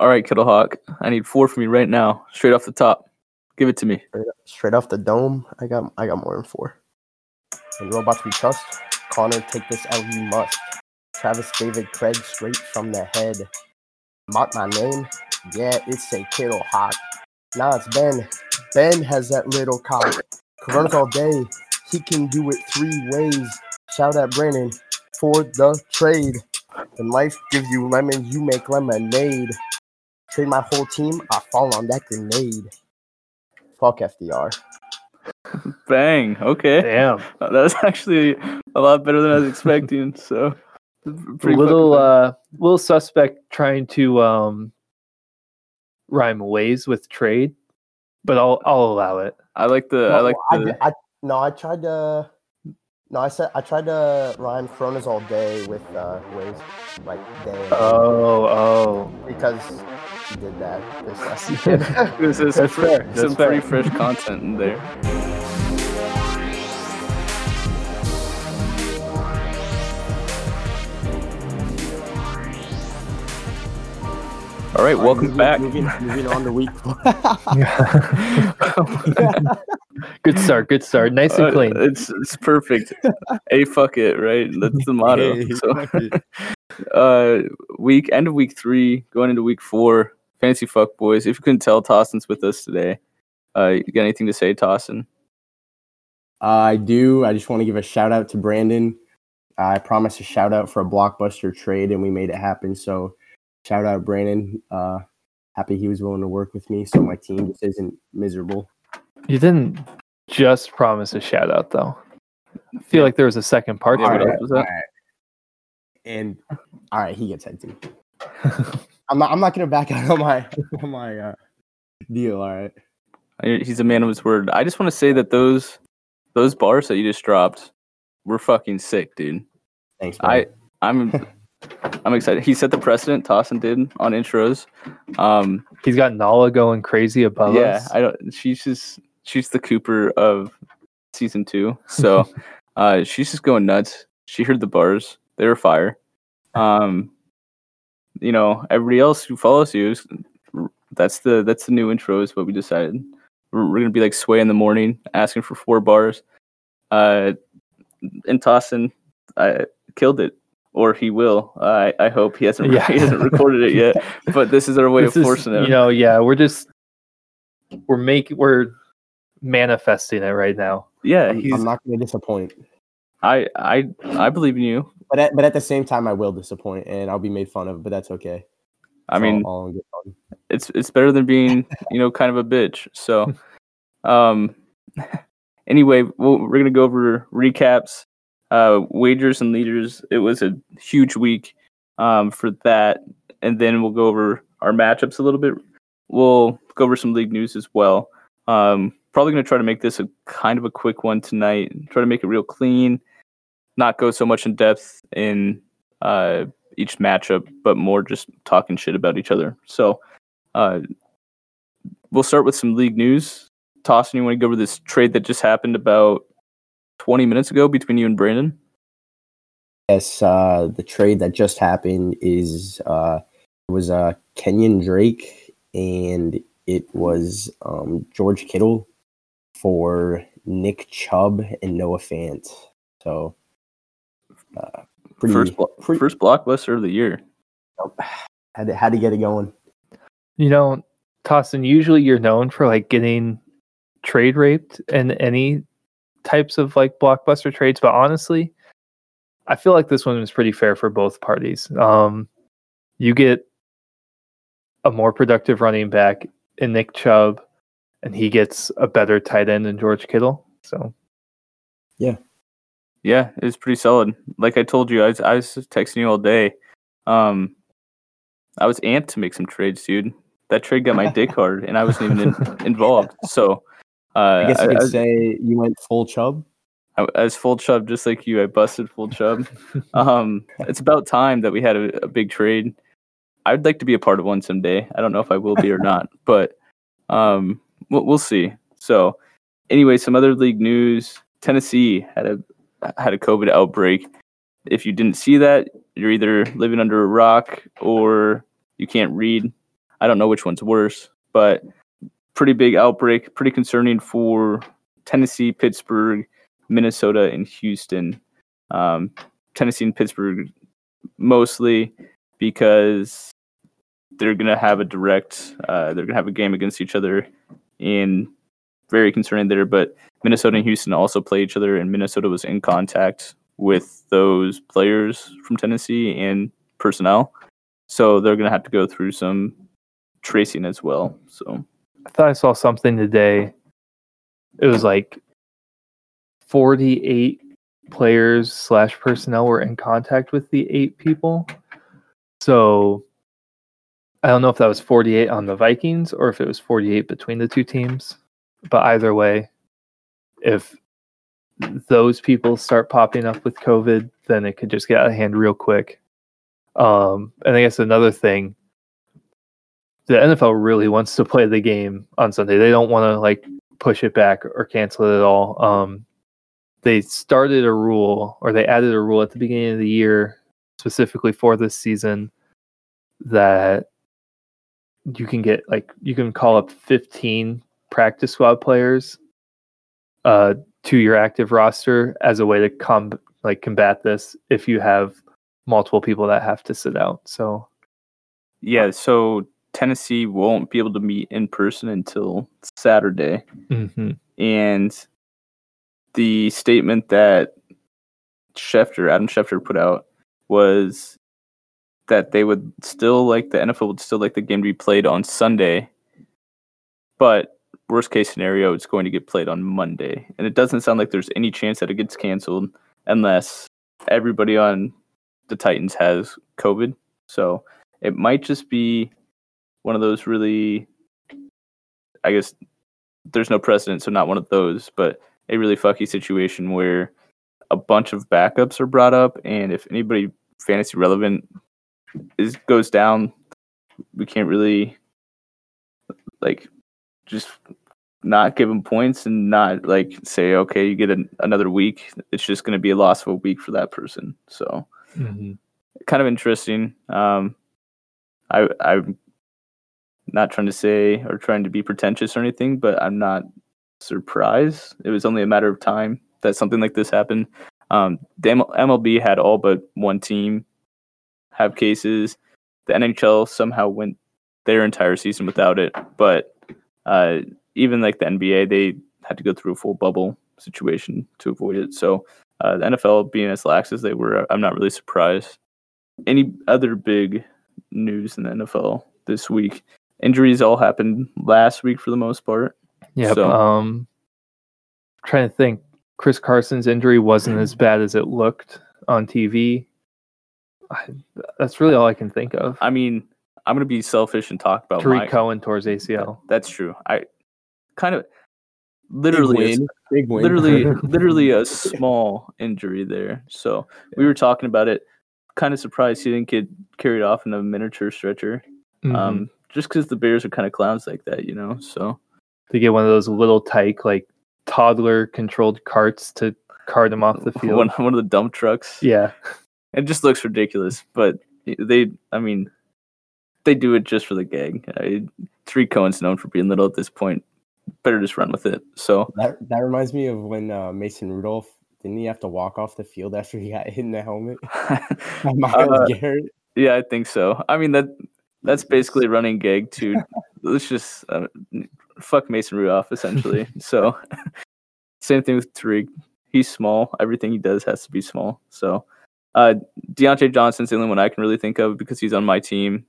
All right, Kittle Hawk. I need four from you right now, straight off the top. Give it to me. Straight, straight off the dome, I got I got more than four. And robots we trust. Connor, take this out, you must. Travis David Craig, straight from the head. Mark my name. Yeah, it's a Kittle Hawk. Nah, it's Ben. Ben has that little cock. Coronas all day. He can do it three ways. Shout out Brandon for the trade. When life gives you lemons, you make lemonade. Trade my whole team, I fall on that grenade. Fuck FDR. Bang. Okay. Damn. Uh, That was actually a lot better than I was expecting. So, pretty little uh little suspect trying to um rhyme ways with trade, but I'll I'll allow it. I like the. I like I, the. did- I- no, I tried to. No, I said I tried to rhyme Coronas all day with uh, ways like day Oh, oh. because he did that this last weekend. This is That's fair, that's some fair. pretty fresh content in there. All right, welcome moving, back. Moving, moving on to week four. good start, good start. Nice and Uh, clean. it's it's perfect. a fuck it, right? That's the motto. Hey, so, uh, week end of week three, going into week four. Fantasy fuck boys. If you couldn't tell, Tossin's with us today. Uh, you got anything to say, Tossin? I do. I just want to give a shout out to Brandon. I promised a shout out for a blockbuster trade, and we made it happen. So, shout out Brandon. Uh, happy he was willing to work with me, so my team just isn't miserable. You didn't just promise a shout out though. I feel like there was a second part to it. Right, all right. And all right, he gets head too. I'm not. I'm not gonna back out on my on my uh, deal. All right. He's a man of his word. I just want to say that those those bars that you just dropped were fucking sick, dude. Thanks. I man. I'm I'm excited. He set the precedent. Tossin did on intros. Um, He's got Nala going crazy above yeah, us. I don't. She's just she's the Cooper of season two. So uh, she's just going nuts. She heard the bars. They were fire. Um, you know, everybody else who follows you that's the that's the new intro. Is what we decided. We're, we're gonna be like Sway in the morning, asking for four bars. Uh, and Tossin, I killed it. Or he will. I I hope he hasn't. Yeah. He hasn't recorded it yet. But this is our way This of is, forcing it. You know, yeah, we're just we're making we're manifesting it right now. yeah, I'm, he's. I'm not gonna disappoint. I I I believe in you. But at, but at the same time, I will disappoint, and I'll be made fun of. But that's okay. I It's mean, all, all in good it's it's better than being you know kind of a bitch. So, um, anyway, we'll, we're gonna go over recaps, uh, wagers and leaders. It was a huge week, um, for that, and then we'll go over our matchups a little bit. We'll go over some league news as well. Um, probably gonna try to make this a kind of a quick one tonight. Try to make it real clean, not go so much in depth in uh each matchup, but more just talking shit about each other. So, uh, we'll start with some league news. Tossin, you want to go over this trade that just happened about 20 minutes ago between you and Brandon? Yes, uh, the trade that just happened is uh, was uh, Kenyon Drake and it was um, George Kittle for Nick Chubb and Noah Fant. So, uh, pretty, first, blo- pretty first blockbuster of the year. had to, had to get it going. You know, Tossin, usually you're known for like getting trade raped in any types of like blockbuster trades, but honestly, I feel like this one was pretty fair for both parties. Um, you get a more productive running back in Nick Chubb, and he gets a better tight end in George Kittle. So Yeah, it was pretty solid. Like I told you, I was, I was texting you all day. Um, I was amped to make some trades, dude. That trade got my dick hard, and I wasn't even in, involved. So, uh, I guess you I, could I- say you went full Chubb. I, I was full chub just like you. I busted full chub. um, it's about time that we had a, a big trade. I'd like to be a part of one someday. I don't know if I will be or not, but um, we'll, we'll see. So, anyway, some other league news: Tennessee had a had a COVID outbreak. If you didn't see that, you're either living under a rock or you can't read. I don't know which one's worse, but pretty big outbreak, pretty concerning for Tennessee, Pittsburgh, Minnesota, and Houston. Um, Tennessee and Pittsburgh mostly because they're gonna have a direct, uh, they're gonna have a game against each other, and very concerning there. But Minnesota and Houston also play each other, and Minnesota was in contact with those players from Tennessee and personnel, so they're gonna have to go through some tracing as well. So I thought I saw something today. It was like 48 players slash personnel were in contact with the eight people. So I don't know if that was 48 on the Vikings or if it was 48 between the two teams. But either way, if those people start popping up with COVID, then it could just get out of hand real quick. Um, and I guess another thing, the NFL really wants to play the game on Sunday. They don't want to like push it back or cancel it at all. Um, they started a rule or they added a rule at the beginning of the year specifically for this season that you can get like you can call up 15 practice squad players uh to your active roster as a way to com like combat this if you have multiple people that have to sit out. So yeah, so Tennessee won't be able to meet in person until Saturday. mhm. And the statement that Schefter, Adam Schefter put out was that they would still like the NFL would still like the game to be played on Sunday, but worst case scenario, it's going to get played on Monday. And it doesn't sound like there's any chance that it gets canceled unless everybody on the Titans has COVID. So it might just be one of those really, I guess, there's no precedent, so not one of those, but a really fucky situation where a bunch of backups are brought up, and if anybody fantasy relevant is goes down, we can't really like just not give them points and not like say okay you get an, another week it's just going to be a loss of a week for that person. So Mhm. kind of interesting. Um i i'm not trying to say or trying to be pretentious or anything but i'm not surprised. It was only a matter of time that something like this happened. Um the mlb had all but one team have cases. The nhl somehow went their entire season without it but uh even like the nba they had to go through a full bubble situation to avoid it so uh, the NFL being as lax as they were, I'm not really surprised. Any other big news in the NFL this week? Injuries all happened last week for the most part. Yeah. So- Um, trying to think. Chris Carson's injury wasn't as bad as it looked on TV. I, that's really all I can think of. I mean, I'm gonna be selfish and talk about Tarik my. Cohen towards ACL. That's true. I kind of Big literally, a- Big win. literally, literally a small injury there. So we were talking about it. Kind of surprised he didn't get carried off in a miniature stretcher. Mhm. Um, just because the Bears are kind of clowns like that, you know. So to get one of those little tyke like toddler controlled carts to cart them off the field. one one of the dump trucks. yeah. It just looks ridiculous, but they, I mean, they do it just for the gag. I, Tarik Cohen's known for being little at this point. Better just run with it. So That that reminds me of when uh, Mason Rudolph didn't he have to walk off the field after he got hit in the helmet? Myles Uh, Garrett. yeah, I think so. I mean that that's basically running gag too. Let's just uh, fuck Mason Rudolph essentially. so same thing with Tarik. He's small. Everything he does has to be small. So uh, Diontae Johnson's the only one I can really think of because he's on my team.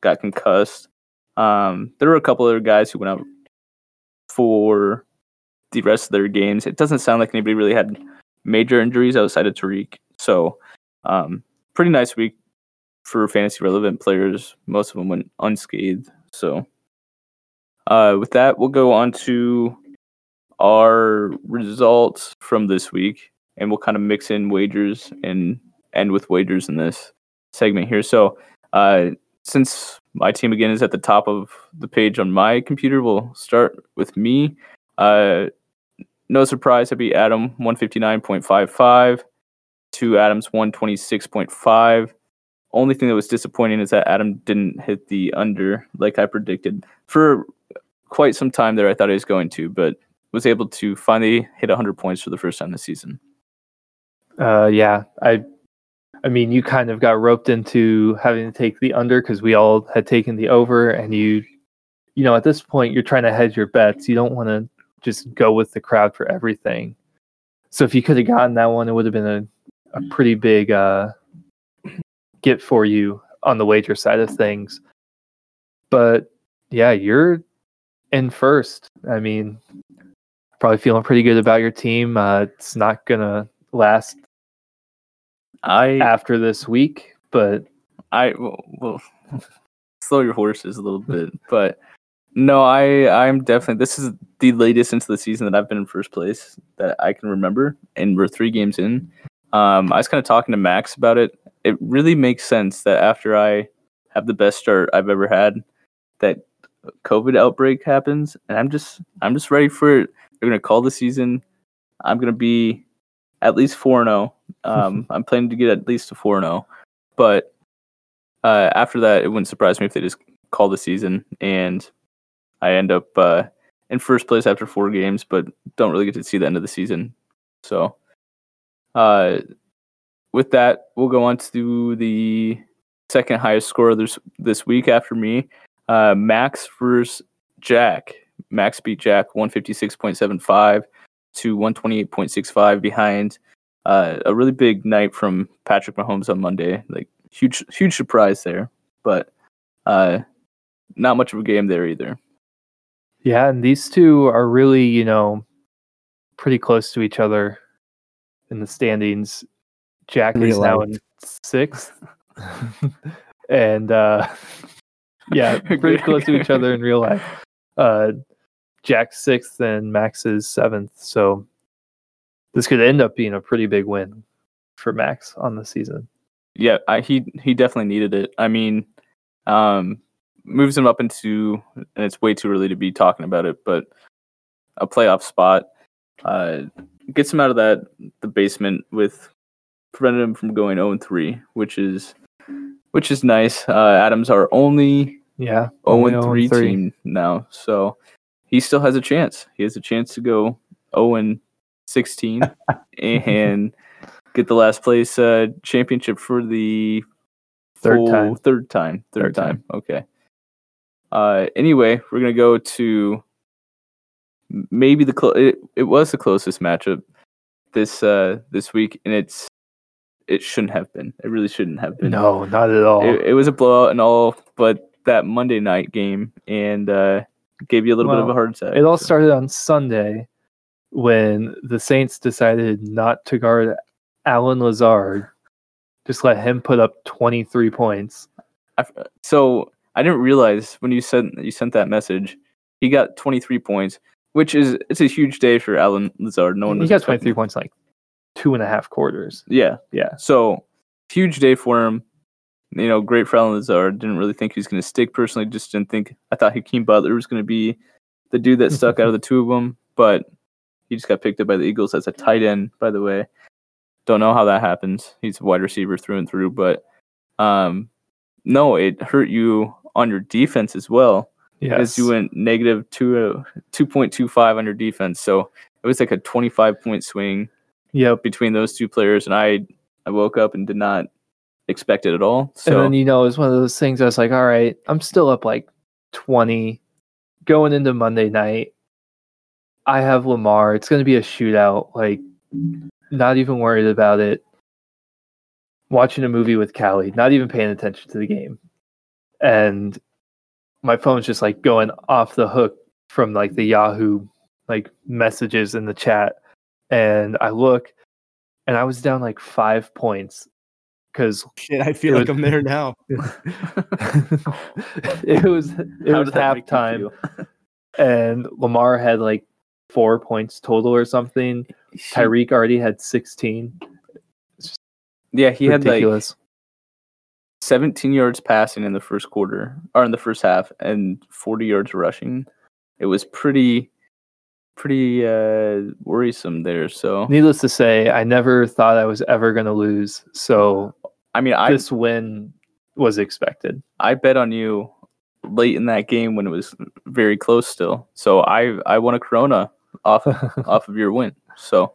Got concussed. Um, there were a couple other guys who went out for the rest of their games. It doesn't sound like anybody really had major injuries outside of Tarik. So um, pretty nice week for fantasy relevant players. Most of them went unscathed. So, uh, with that, we'll go on to our results from this week, and we'll kind of mix in wagers and end with wagers in this segment here. So, uh, since my team again is at the top of the page on my computer, we'll start with me. Uh, no surprise, I beat Adam 159.55 to Adams 126.5 only thing that was disappointing is that Adam didn't hit the under like I predicted for quite some time there. I thought he was going to, but was able to finally hit 100 points for the first time this season. Uh, yeah, I, I mean, you kind of got roped into having to take the under because we all had taken the over, and you, you know, at this point you're trying to hedge your bets. You don't want to just go with the crowd for everything. So if you could have gotten that one, it would have been a, a pretty big uh, get for you on the wager side of things. But yeah, you're in first. I mean, probably feeling pretty good about your team. Uh, it's not gonna last I after this week, but I well, well slow your horses a little bit, but no, I I'm definitely this is the latest into the season that I've been in first place that I can remember, and we're three games in. Um, I was kind of talking to Max about it. It really makes sense that after I have the best start I've ever had, that COVID outbreak happens, and I'm just I'm just ready for it. They're gonna call the season. I'm gonna be at least four and zero. Um, I'm planning to get at least a four and zero, but uh, after that, it wouldn't surprise me if they just call the season and I end up uh, in first place after four games, but don't really get to see the end of the season. So, uh, with that, we'll go on to the second highest scorer this this week after me. Uh, Max versus Jack. Max beat Jack 156.75 to 128.65 behind uh, a really big night from Patrick Mahomes on Monday. Like huge, huge surprise there, but uh, not much of a game there either. yeah, and these two are really, you know, pretty close to each other in the standings. Jack is Real now in sixth, and uh, yeah, pretty close to each other in real life. Uh, Jack's sixth and Max's seventh, so this could end up being a pretty big win for Max on the season. Yeah, I, he he definitely needed it. I mean, um, moves him up into, and it's way too early to be talking about it, but a playoff spot uh, gets him out of that the basement with prevented him from going 0 3, which is which is nice. Uh, Adams our only Yeah, 0 only 3 0-3. team now, so he still has a chance. He has a chance to go 0 and 16 and get the last place uh, championship for the Third full- time. Third time. Third, Third time. Okay. Uh, anyway, we're gonna go to maybe the clo- it, it was the closest matchup this uh this week, and it's it shouldn't have been. It really shouldn't have been. No, not at all. It, it was a blowout and all, but that Monday night game and uh gave you a little bit of a heart attack. It all so- started on Sunday when the Saints decided not to guard Allen Lazard. Just let him put up 23 points. I so I didn't realize when you sent you sent that message, he got 23 points, which is it's a huge day for Allen Lazard. No one he got 23 points like two and a half quarters. Yeah, Yeah. so huge day for him. You know, great for Allen Lazard. Didn't really think he was going to stick. Personally, just didn't think. I thought Hakeem Butler was going to be the dude that stuck out of the two of them, but he just got picked up by the Eagles as a tight end. By the way, don't know how that happens. He's a wide receiver through and through, but um, no, it hurt you on your defense as well because Yes. you went negative two two point two five on your defense. So it was like a twenty five point swing Yep. between those two players, and I I woke up and did not expect it at all. So and then you know, it's one of those things I was like, all right, I'm still up like 20 going into Monday night. I have Lamar. It's going to be a shootout. Like, not even worried about it. Watching a movie with Callie, not even paying attention to the game. And my phone's just like going off the hook from like the Yahoo like messages in the chat. And I look and I was down like five points because Shit, I feel like was- I'm there now. it was it how was did that make you halftime, and Lamar had like four points total or something. Tyreek already had sixteen. yeah, he had like 17 yards passing in the first quarter or in the first half and 40 yards rushing. It was pretty pretty uh worrisome there. So Needless to say, I never thought I was ever going to lose. So I mean, I this win was expected. I bet on you late in that game when it was very close still. So I I won a Corona off off of your win. So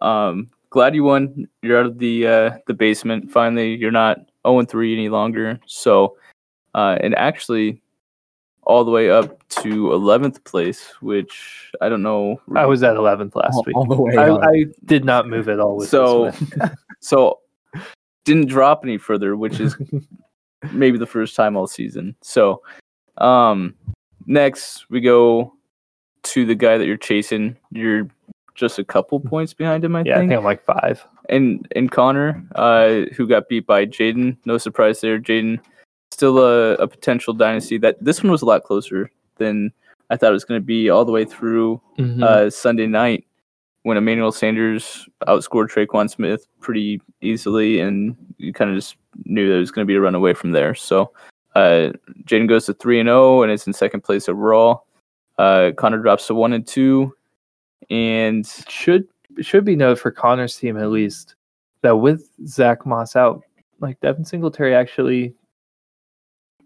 um glad you won. You're out of the uh the basement. Finally, you're not 0 3 any longer. So uh and actually all the way up to 11th place, which I don't know. I was at 11th last all, week. all the way. I. I did not move at all with So- this so didn't drop any further, which is maybe the first time all season. So um next we go to the guy that you're chasing. You're just a couple points behind him, I think. yeah, I think. think I'm like five. and and Connor, uh, who got beat by Jaden. No surprise there. Jaden still a, a potential dynasty. That this one was a lot closer than I thought it was going to be all the way through Mhm. uh, Sunday night when Emmanuel Sanders outscored Tre'Quan Smith pretty easily, and you kind of just knew that it was going to be a runaway from there. So uh, Jaden goes to three and zero, and is in second place overall. Uh, Connor drops to one and two, and should should be noted for Connor's team at least that with Zach Moss out, like Devin Singletary actually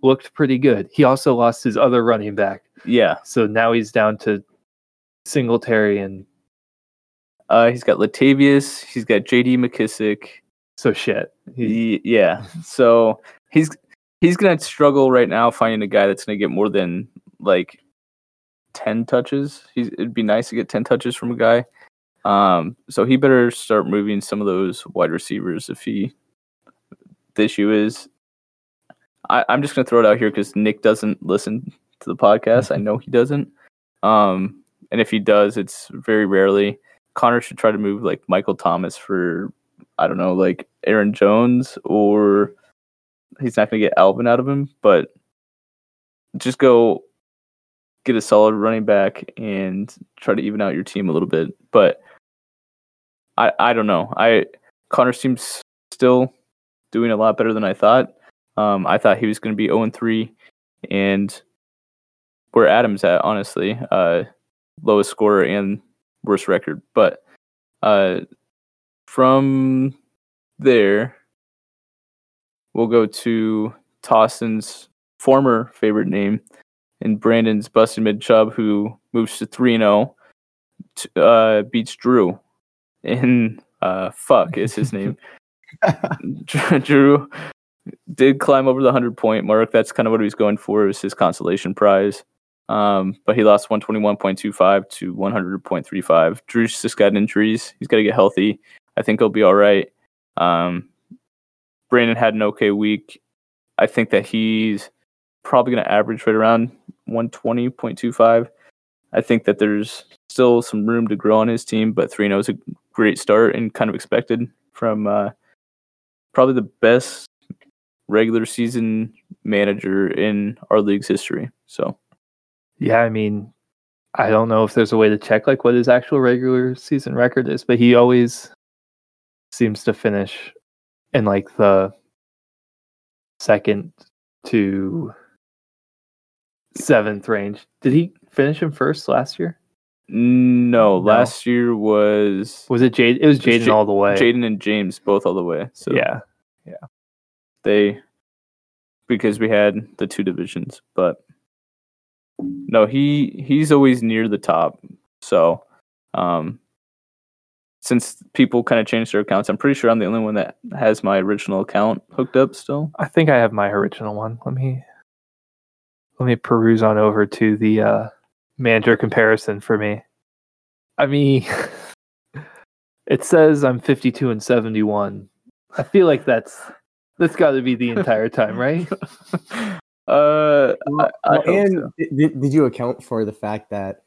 looked pretty good. He also lost his other running back, yeah, so now he's down to Singletary and uh, he's got Latavius, he's got J.D. McKissic. so shit. He, yeah, so he's he's gonna struggle right now finding a guy that's gonna get more than like ten touches. He's, it'd be nice to get ten touches from a guy. Um, so he better start moving some of those wide receivers if he. The issue is, I, I'm just gonna throw it out here because Nick doesn't listen to the podcast. I know he doesn't. Um, and if he does, it's very rarely. Connor should try to move like Michael Thomas for I don't know, like Aaron Jones, or he's not to get Alvin out of him, but just go get a solid running back and try to even out your team a little bit. But I I don't know. I Connor seems still doing a lot better than I thought. Um, I thought he was going to be 0 3, and where Adams at, honestly, uh, lowest scorer and worst record. But uh, from there, we'll go to Tossin's former favorite name and Brandon's busted mid chub, who moves to 3 0, uh, beats Drew. And uh, fuck is his name. Drew did climb over the 100 point mark. That's kind of what he was going for. It was his consolation prize. Um, but he lost 121.25 to 100.35. Drew's just got injuries. He's got to get healthy. I think he'll be all right. Um, Brandon had an okay week. I think that he's probably going to average right around 120.25. I think that there's still some room to grow on his team, but 3 0 is a great start and kind of expected from uh, probably the best regular season manager in our league's history. So, yeah, I mean, I don't know if there's a way to check like what his actual regular season record is, but he always seems to finish in like the second to seventh range. Did he finish him first last year? no, last year was Was it Jade? It was Jaden Ja- all the way. Jaden and James both all the way. So, yeah, yeah, they because we had the two divisions but no he he's always near the top so um since people kind of changed their accounts i'm pretty sure i'm the only one that has my original account hooked up still I think I have my original one. Let me let me peruse on over to the uh, manager comparison for me. I mean, it says I'm 52 and 71. I feel like that's that's got to be the entire time, right? uh I, I and so. did, did you account for the fact that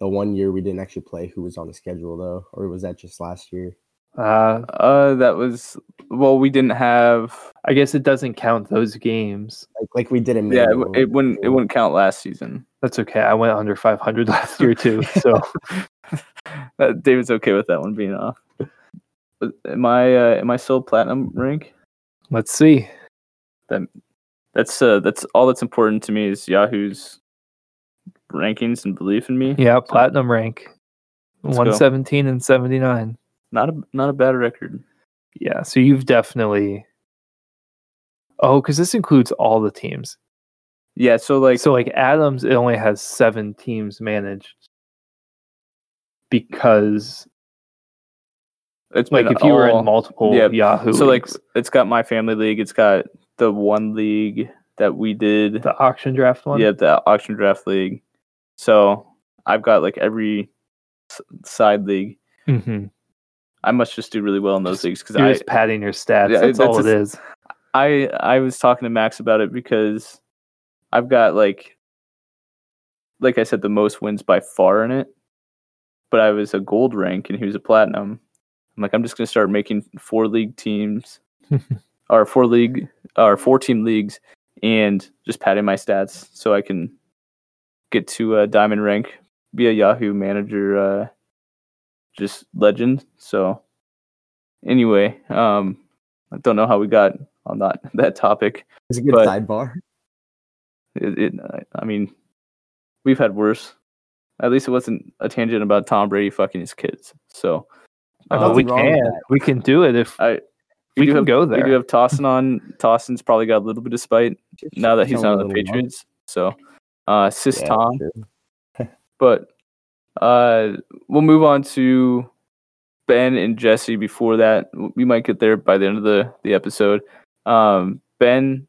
the one year we didn't actually play who was on the schedule though, or was that just last year? Uh, uh that was well we didn't have I guess it doesn't count those games. Like like we did in yeah it, it wouldn't it wouldn't count last season That's okay. I went under 500 last year too. So Uh, david's okay with that one being off am i uh, am i still platinum rank let's see. That that's uh that's all that's important to me is Yahoo's rankings and belief in me. Yeah, platinum rank. 117 and 79. Not a not a bad record. Yeah, so you've definitely Oh, because this includes all the teams. Yeah, so like so like Adams, it only has seven teams managed because it's like if you were in multiple yeah, Yahoo, so like it's got my family league, it's got the one league that we did. the auction draft one. Yeah, the auction draft league. So I've got like every side league. hmm I must just do really well in those Just- leagues because I, just padding your stats. Yeah, that's, that's all it just- is. I I was talking to Max about it because I've got like like I said the most wins by far in it. But I was a gold rank and he was a platinum. I'm like I'm just going to start making four league teams or four league or four team leagues and just padding my stats so I can get to a diamond rank, be a Yahoo manager uh just legend. So anyway, um I don't know how we got on that that topic. It's a good sidebar. It, it I- I mean, we've had worse. At least it wasn't a tangent about Tom Brady fucking his kids. So Uh, we can we can do it if I we do can have, go there. We do have Tossin on. Tossin's probably got a little bit of spite now that he's not on the little love. Patriots. So, uh, sis Yeah, Tom. But uh, we'll move on to Ben and Jesse. Before that, we might get there by the end of the the episode. Um, Ben,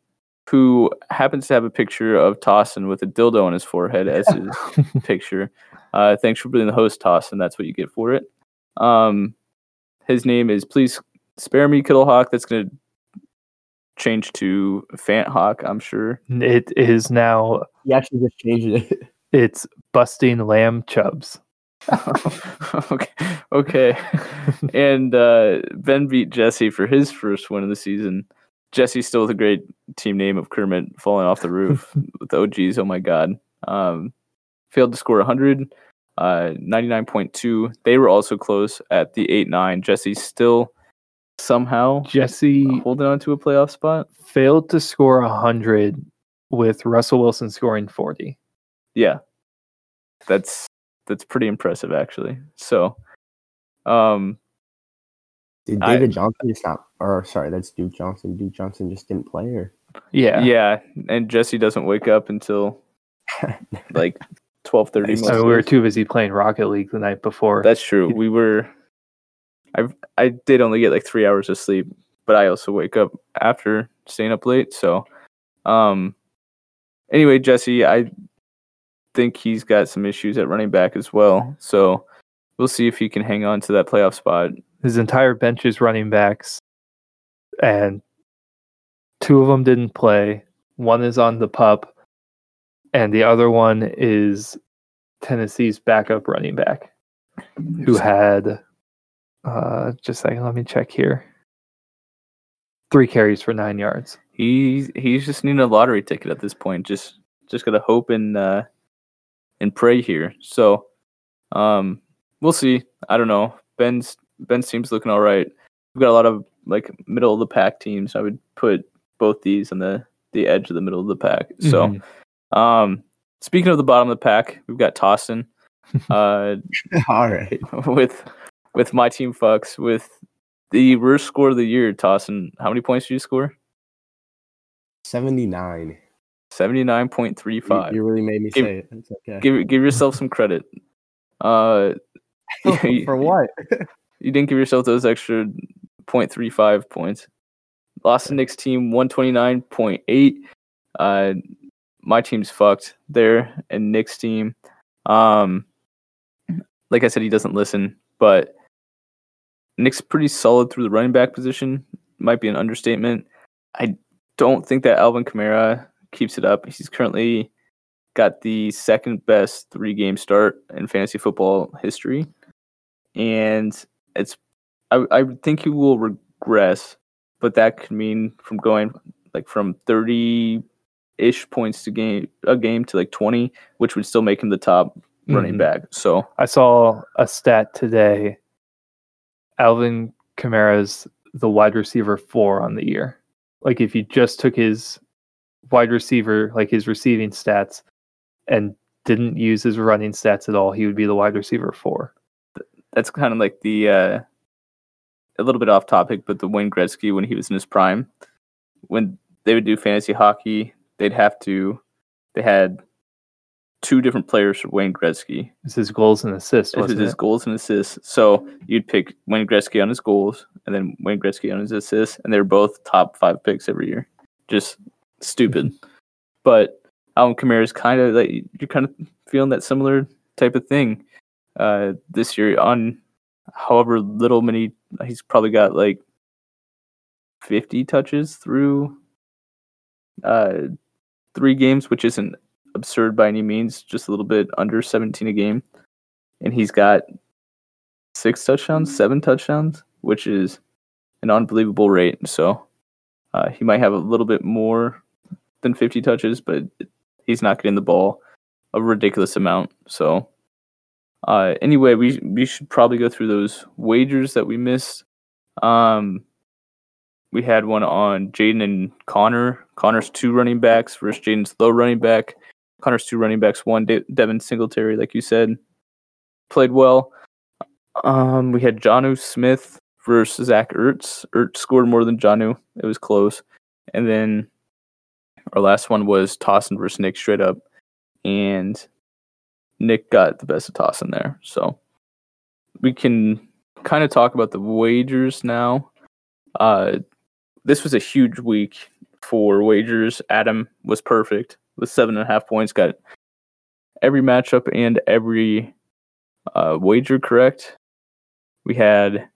who happens to have a picture of Tossin with a dildo on his forehead as his picture. Uh, thanks for being the host, Tossin. That's what you get for it. Um, his name is Please Spare Me Kittlehawk. That's going to change to Fant Hawk, I'm sure. it is now He actually just changed it. it's busting lamb chubs. okay. Okay. and uh, Ben beat Jesse for his first win of the season. Jesse still with a great team name of Kermit falling off the roof with OGs. Oh my God. Um, failed to score 100, uh, 99.2. They were also close at the 8 9. Jesse still somehow Jesse holding on to a playoff spot. failed to score 100 with Russell Wilson scoring 40. Yeah. That's that's pretty impressive actually. So um Did I- David Johnson just not? Or sorry, that's Duke Johnson. Duke Johnson just didn't play, or Yeah. Yeah, and Jesse doesn't wake up until like twelve thirty. I mean, we were too busy playing Rocket League the night before. That's true. We were. I I did only get like three hours of sleep, but I also wake up after staying up late. So, um, anyway, Jesse, I think he's got some issues at running back as well. So we'll see if he can hang on to that playoff spot. His entire bench is running backs, and two of them didn't play. One is on the pup, and the other one is Tennessee's backup running back, who had uh, just a second. Let me check here. Three carries for nine yards. He's he's just needing a lottery ticket at this point. Just just gotta hope and uh, and pray here. So, um, we'll see. I don't know. Ben's Ben's team's looking all right. We've got a lot of like middle of the pack teams. I would put both these on the the edge of the middle of the pack. So, Mhm. Um, speaking of the bottom of the pack, we've got Tossin, uh, all right. with with my team fucks with the worst score of the year. Tossin, how many points did you score? Seventy nine. Seventy nine point three You, you really made me Give- say it. It's okay. give give yourself some credit. Uh, For what? you didn't give yourself those extra 0.35 points. Lost to Nick's team 129.8. Uh, my team's fucked there, and Nick's team. Um, like I said, he doesn't listen, but Nick's pretty solid through the running back position. Might be an understatement. I don't think that Alvin Kamara keeps it up. He's currently got the second best three game start in fantasy football history. And it's I I think he will regress, but that could mean from going like from 30 ish points to game a game to like 20, which would still make him the top running Mhm. back. So I saw a stat today. Alvin Kamara's the wide receiver four on the year. Like if you just took his wide receiver, like his receiving stats, and didn't use his running stats at all, he would be the wide receiver four. that's kind of like the uh, a little bit off topic, but the Wayne Gretzky when he was in his prime, when they would do fantasy hockey, they'd have to. They had two different players for Wayne Gretzky. This is goals and assists. Wasn't his it? goals and assists. So you'd pick Wayne Gretzky on his goals, and then Wayne Gretzky on his assists, and they're both top five picks every year. Just stupid. but Alvin Kamara is kind of like you're kind of feeling that similar type of thing uh, this year. On however little many, he's probably got like 50 touches through uh, three games, which isn't absurd by any means, just a little bit under 17 a game. And he's got six touchdowns, seven touchdowns, which is an unbelievable rate. So uh, he might have a little bit more than 50 touches, but he's not getting the ball a ridiculous amount. So uh, anyway, we we should probably go through those wagers that we missed. Um, we had one on Jaden and Connor. Connor's two running backs versus Jaden's low running back. Connor's two running backs, one De- Devin Singletary, like you said, played well. Um, we had Jonnu Smith versus Zach Ertz. Ertz scored more than Jonnu. It was close. And then our last one was Tossin versus Nick straight up. And Nick got the best of Tossin there. So we can kind of talk about the wagers now. Uh, this was a huge week for wagers. Adam was perfect with seven and a half points. Got every matchup and every uh, wager correct. We had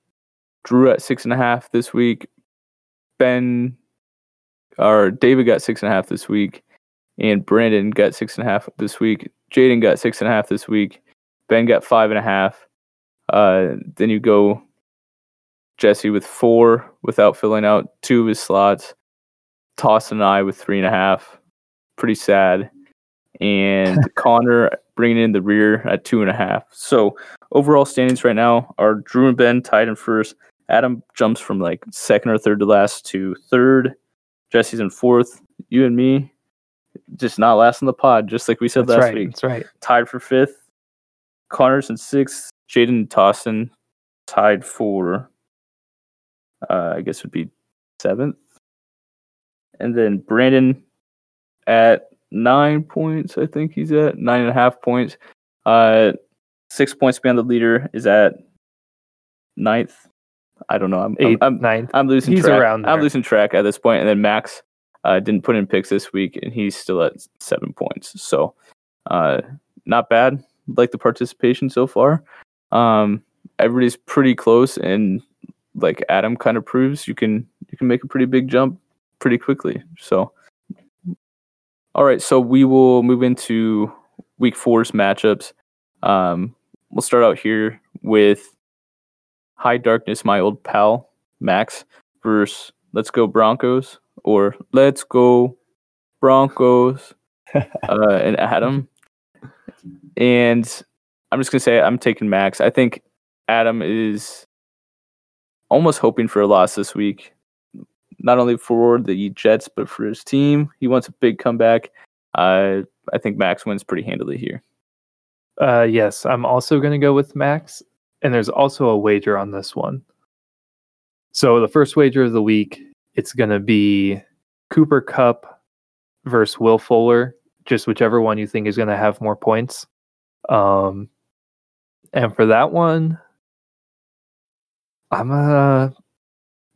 Drew at six and a half this week. Ben or David got six and a half this week, and Brandon got six and a half this week. Jaden got six and a half this week. Ben got five and a half. Uh, then you go Jesse with four without filling out two of his slots. Toss and I with three and a half. Pretty sad. And Connor bringing in the rear at two and a half. So overall standings right now are Drew and Ben tied in first. Adam jumps from like second or third to last to third. Jesse's in fourth. You and me just not last in the pod, just like we said That's last right. week That's right. tied for fifth. Connor's in sixth. Jaden and Tossin tied for, uh, I guess would be seventh. And then Brandon at nine points, I think he's at nine and a half points. Uh, six points behind the leader is at ninth. I don't know. I'm, I'm- Eighth, I'm, ninth. I'm losing He's track. around I'm losing track at this point. And then Max uh, didn't put in picks this week, and he's still at seven points. So, uh, not bad. Like the participation so far. Um, everybody's pretty close, and like Adam kind of proves, you can you can make a pretty big jump pretty quickly. So, all right. So we will move into week four's matchups. Um, we'll start out here with High Darkness, my old pal Max versus Let's Go Broncos or Let's Go Broncos uh, and Adam. And I'm just gonna say I'm taking Max. I think Adam is almost hoping for a loss this week, not only for the Jets but for his team. He wants a big comeback. Uh, I think Max wins pretty handily here. Uh, yes, I'm also going to go with Max, and there's also a wager on this one. So the first wager of the week, it's going to be Cooper Kupp versus Will Fuller, just whichever one you think is going to have more points. Um, and for that one, I'm uh,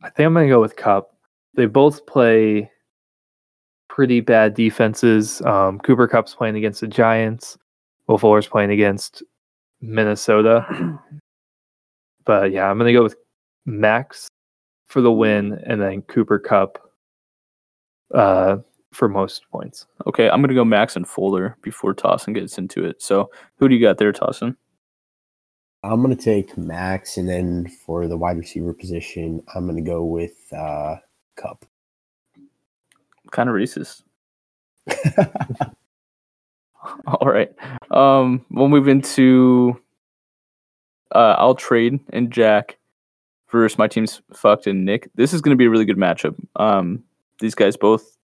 I think I'm to go with Kupp. They both play pretty bad defenses. Um, Cooper Kupp's playing against the Giants. Will Fuller's playing against Minnesota. but yeah, I'm gonna go with Max for the win, and then Cooper Kupp uh, for most points. Okay, I'm gonna go Max and Fuller before Tossin gets into it. So who do you got there, Tossin? I'm gonna take Max, and then for the wide receiver position, I'm gonna go with uh, Kupp. Kind of racist. All right. Um, we'll move into uh, I'll trade and Jack versus my team's fucked and Nick. This is going to be a really good matchup. Um, these guys both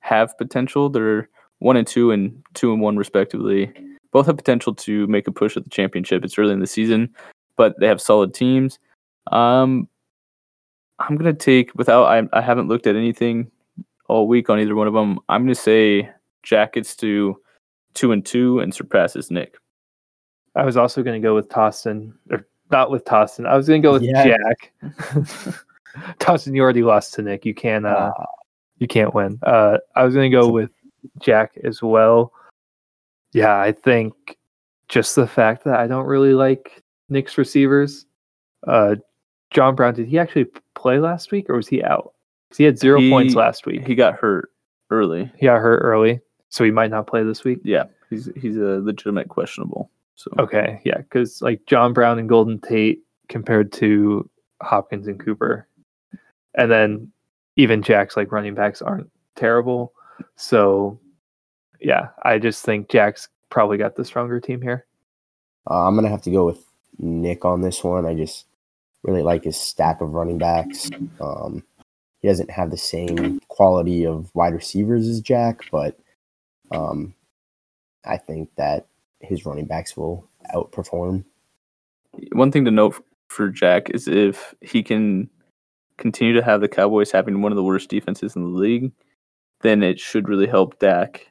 have potential. They're one and two and two and one respectively. Both have potential to make a push at the championship. It's early in the season, but they have solid teams. Um, I'm gonna take without I I haven't looked at anything all week on either one of them. I'm going to say Jackets to two and two and surpasses Nick. I was also going to go with Tostin, or not with Tostin. I was going to go with Yeah. Jack. Tostin, you already lost to Nick. You can't. Uh, Uh, you can't win. Uh, I was going to go with Jack as well. Yeah, I think just the fact that I don't really like Nick's receivers. Uh, John Brown, did he actually play last week or was he out? he had zero points last week. He got hurt early. He got hurt early, so he might not play this week. Yeah, he's he's a legitimate questionable. So Okay, yeah, because like John Brown and Golden Tate compared to Hopkins and Cooper, and then even Jack's like running backs aren't terrible. So yeah, I just think Jack's probably got the stronger team here. Uh, I'm gonna have to go with Nick on this one. I just really like his stack of running backs. Um, he doesn't have the same quality of wide receivers as Jack, but um, I think that his running backs will outperform. one thing to note for Jack is if he can continue to have the Cowboys having one of the worst defenses in the league, then it should really help Dak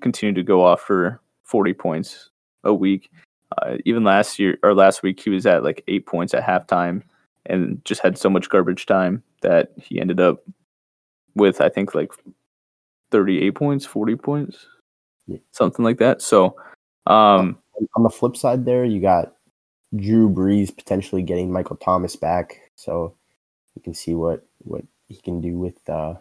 continue to go off for 40 points a week. Uh, even last year or last week, he was at like eight points at halftime and just had so much garbage time that he ended up with, I think, like 38 points, 40 points, Yeah. something like that. So, um, On the flip side, there you got Drew Brees potentially getting Michael Thomas back, so you can see what what he can do with uh,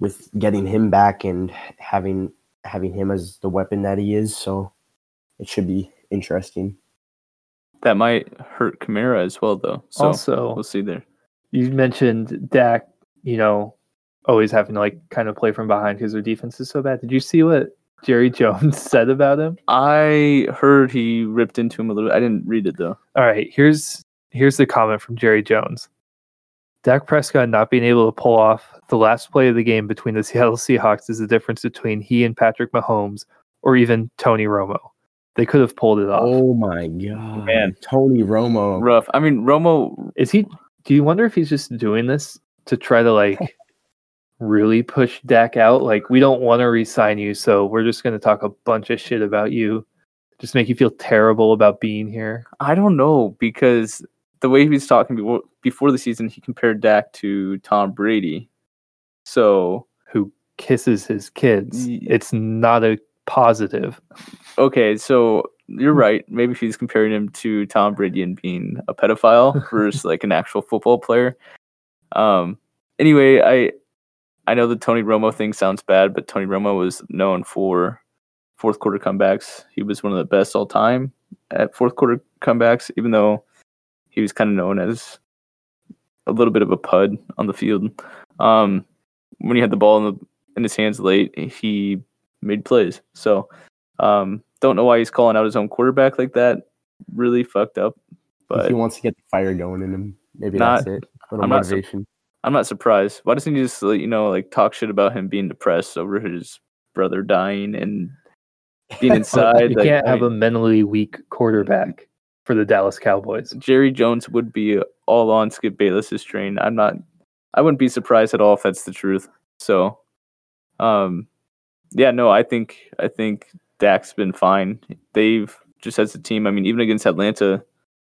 with getting him back and having having him as the weapon that he is. So it should be interesting. that might hurt Kamara as well, though. So also, we'll see there. you mentioned Dak, you know, always having to like kind of play from behind because their defense is so bad. Did you see what Jerry Jones said about him? I heard he ripped into him a little. I didn't read it though. All right, here's here's the comment from Jerry Jones. Dak Prescott not being able to pull off the last play of the game between the Seattle Seahawks is the difference between he and Patrick Mahomes or even Tony Romo. They could have pulled it off. Oh my god, Man. Tony Romo. Rough. I mean, Romo. Is he do you wonder if he's just doing this to try to like really push Dak out? Like we don't want to re-sign you, so we're just gonna talk a bunch of shit about you. Just make you feel terrible about being here. I don't know because the way he was talking before before the season, he compared Dak to Tom Brady. So Who kisses his kids. Ye- It's not a positive. okay, so you're right. Maybe if he's comparing him to Tom Brady and being a pedophile versus like an actual football player. Um. Anyway, I I know the Tony Romo thing sounds bad, but Tony Romo was known for fourth quarter comebacks. He was one of the best all time at fourth quarter comebacks, even though he was kind of known as a little bit of a pud on the field. Um, when he had the ball in, the, in his hands late, he made plays. So, um, don't know why he's calling out his own quarterback like that. Really fucked up. But he wants to get the fire going in him. Maybe Not- that's it. A little I'm not su- I'm not surprised. Why doesn't he just like, you know like talk shit about him being depressed over his brother dying and being inside? you like, can't I have a mentally weak quarterback for the Dallas Cowboys. Jerry Jones would be all on Skip Bayless's train. I'm not. I wouldn't be surprised at all if that's the truth. So, um, yeah, no, I think I think Dak's been fine. They've just as a team. I mean, even against Atlanta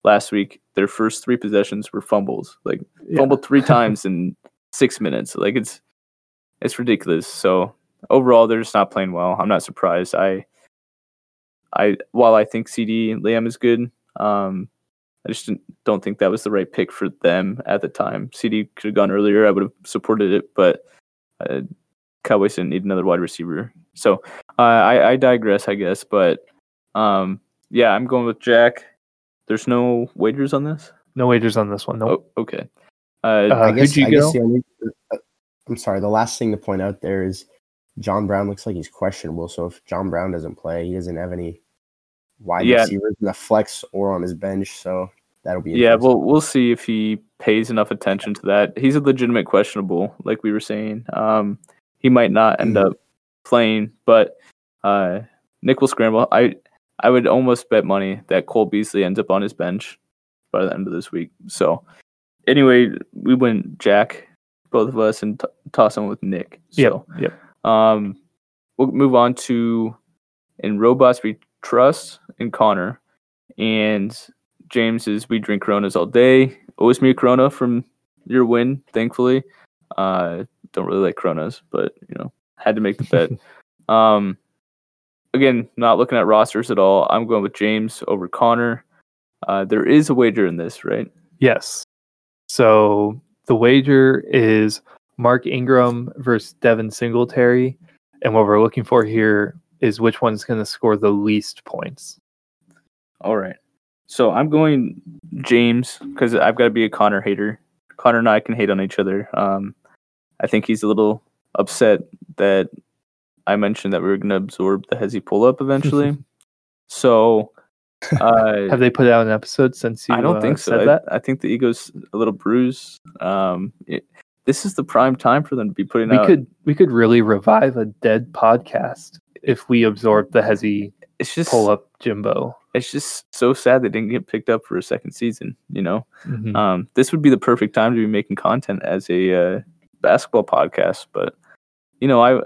last week, their first three possessions were fumbles. Like Yeah. fumbled three times in six minutes. Like it's it's ridiculous. So overall, they're just not playing well. I'm not surprised. I I while I think CeeDee Lamb is good, um, I just didn't, don't think that was the right pick for them at the time. CeeDee could have gone earlier. I would have supported it, but uh, Cowboys didn't need another wide receiver. So uh, I, I digress, I guess. But um, yeah, I'm going with Jack. There's no wagers on this. No wagers on this one. No. Oh, okay. Uh, Uh, I guess, who'd you I guess go? the only, uh, I'm sorry. The last thing to point out there is John Brown looks like he's questionable. So if John Brown doesn't play, he doesn't have any wide Yeah. receivers in the flex or on his bench. So that'll be yeah, interesting. well, we'll see if he pays enough attention to that. He's a legitimate questionable, like we were saying. Um, he might not end Mhm. up playing, but uh, Nick will scramble. I I would almost bet money that Cole Beasley ends up on his bench by the end of this week. So anyway, we went Jack both of us, and t- toss them with Nick. Yep. So, Yep. um, we'll move on to in robots we trust and Connor, and James is we drink Coronas all day. Owes me a Corona from your win, thankfully. Uh, don't really like Coronas, but you know, had to make the bet. um, again, not looking at rosters at all. I'm going with James over Connor. Uh, there is a wager in this, right? Yes. So the wager is Mark Ingram versus Devin Singletary. And what we're looking for here is which one's going to score the least points. All right. So I'm going James because I've got to be a Connor hater. Connor and I can hate on each other. Um, I think he's a little upset that I mentioned that we were going to absorb the Hezi pull up eventually. so uh, Have they put out an episode since you I don't uh, think so. said I, that? I think the ego's a little bruised. Um, it, this is the prime time for them to be putting We out. could we could really revive a dead podcast if we absorb the Hezi it's just pull up Jimbo. It's just so sad they didn't get picked up for a second season. You know. Mhm. Um, this would be the perfect time to be making content as a uh, basketball podcast, but you know, I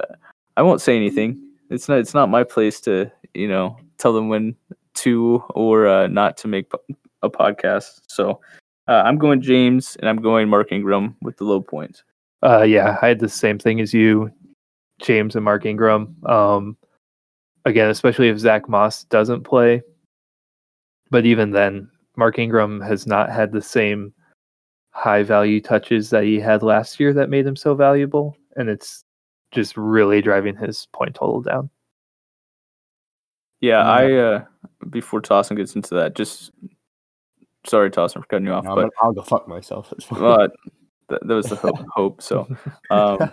I won't say anything. It's not it's not my place to you know tell them when to or uh, not to make a podcast. So uh, I'm going James and I'm going Mark Ingram with the low points. Uh, yeah, I had the same thing as you, James and Mark Ingram. Um, again, especially if Zach Moss doesn't play. But even then, Mark Ingram has not had the same high value touches that he had last year that made him so valuable. And it's just really driving his point total down. Yeah, Yeah. I uh, before Tossin gets into that, just sorry, Tossin, for cutting you off, No, but I'll go fuck myself. It's fine. Well, that, that was the hope. hope. So um,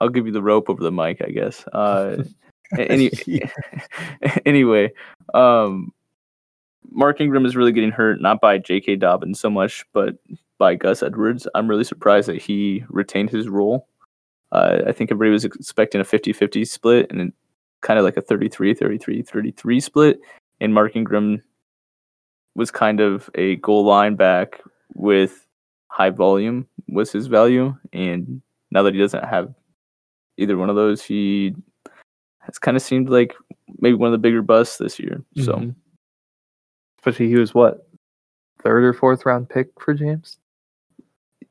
I'll give you the rope over the mic, I guess. Uh, any, anyway, um, Mark Ingram is really getting hurt, not by J.K. Dobbins so much, but by Gus Edwards. I'm really surprised that he retained his role. Uh, I think everybody was expecting a 50 50 split and kind of like a 33 33 33 split. And Mark Ingram was kind of a goal line back with high volume was his value. And now that he doesn't have either one of those, he has kind of seemed like maybe one of the bigger busts this year. So Mhm. Especially he was what third or fourth round pick for James.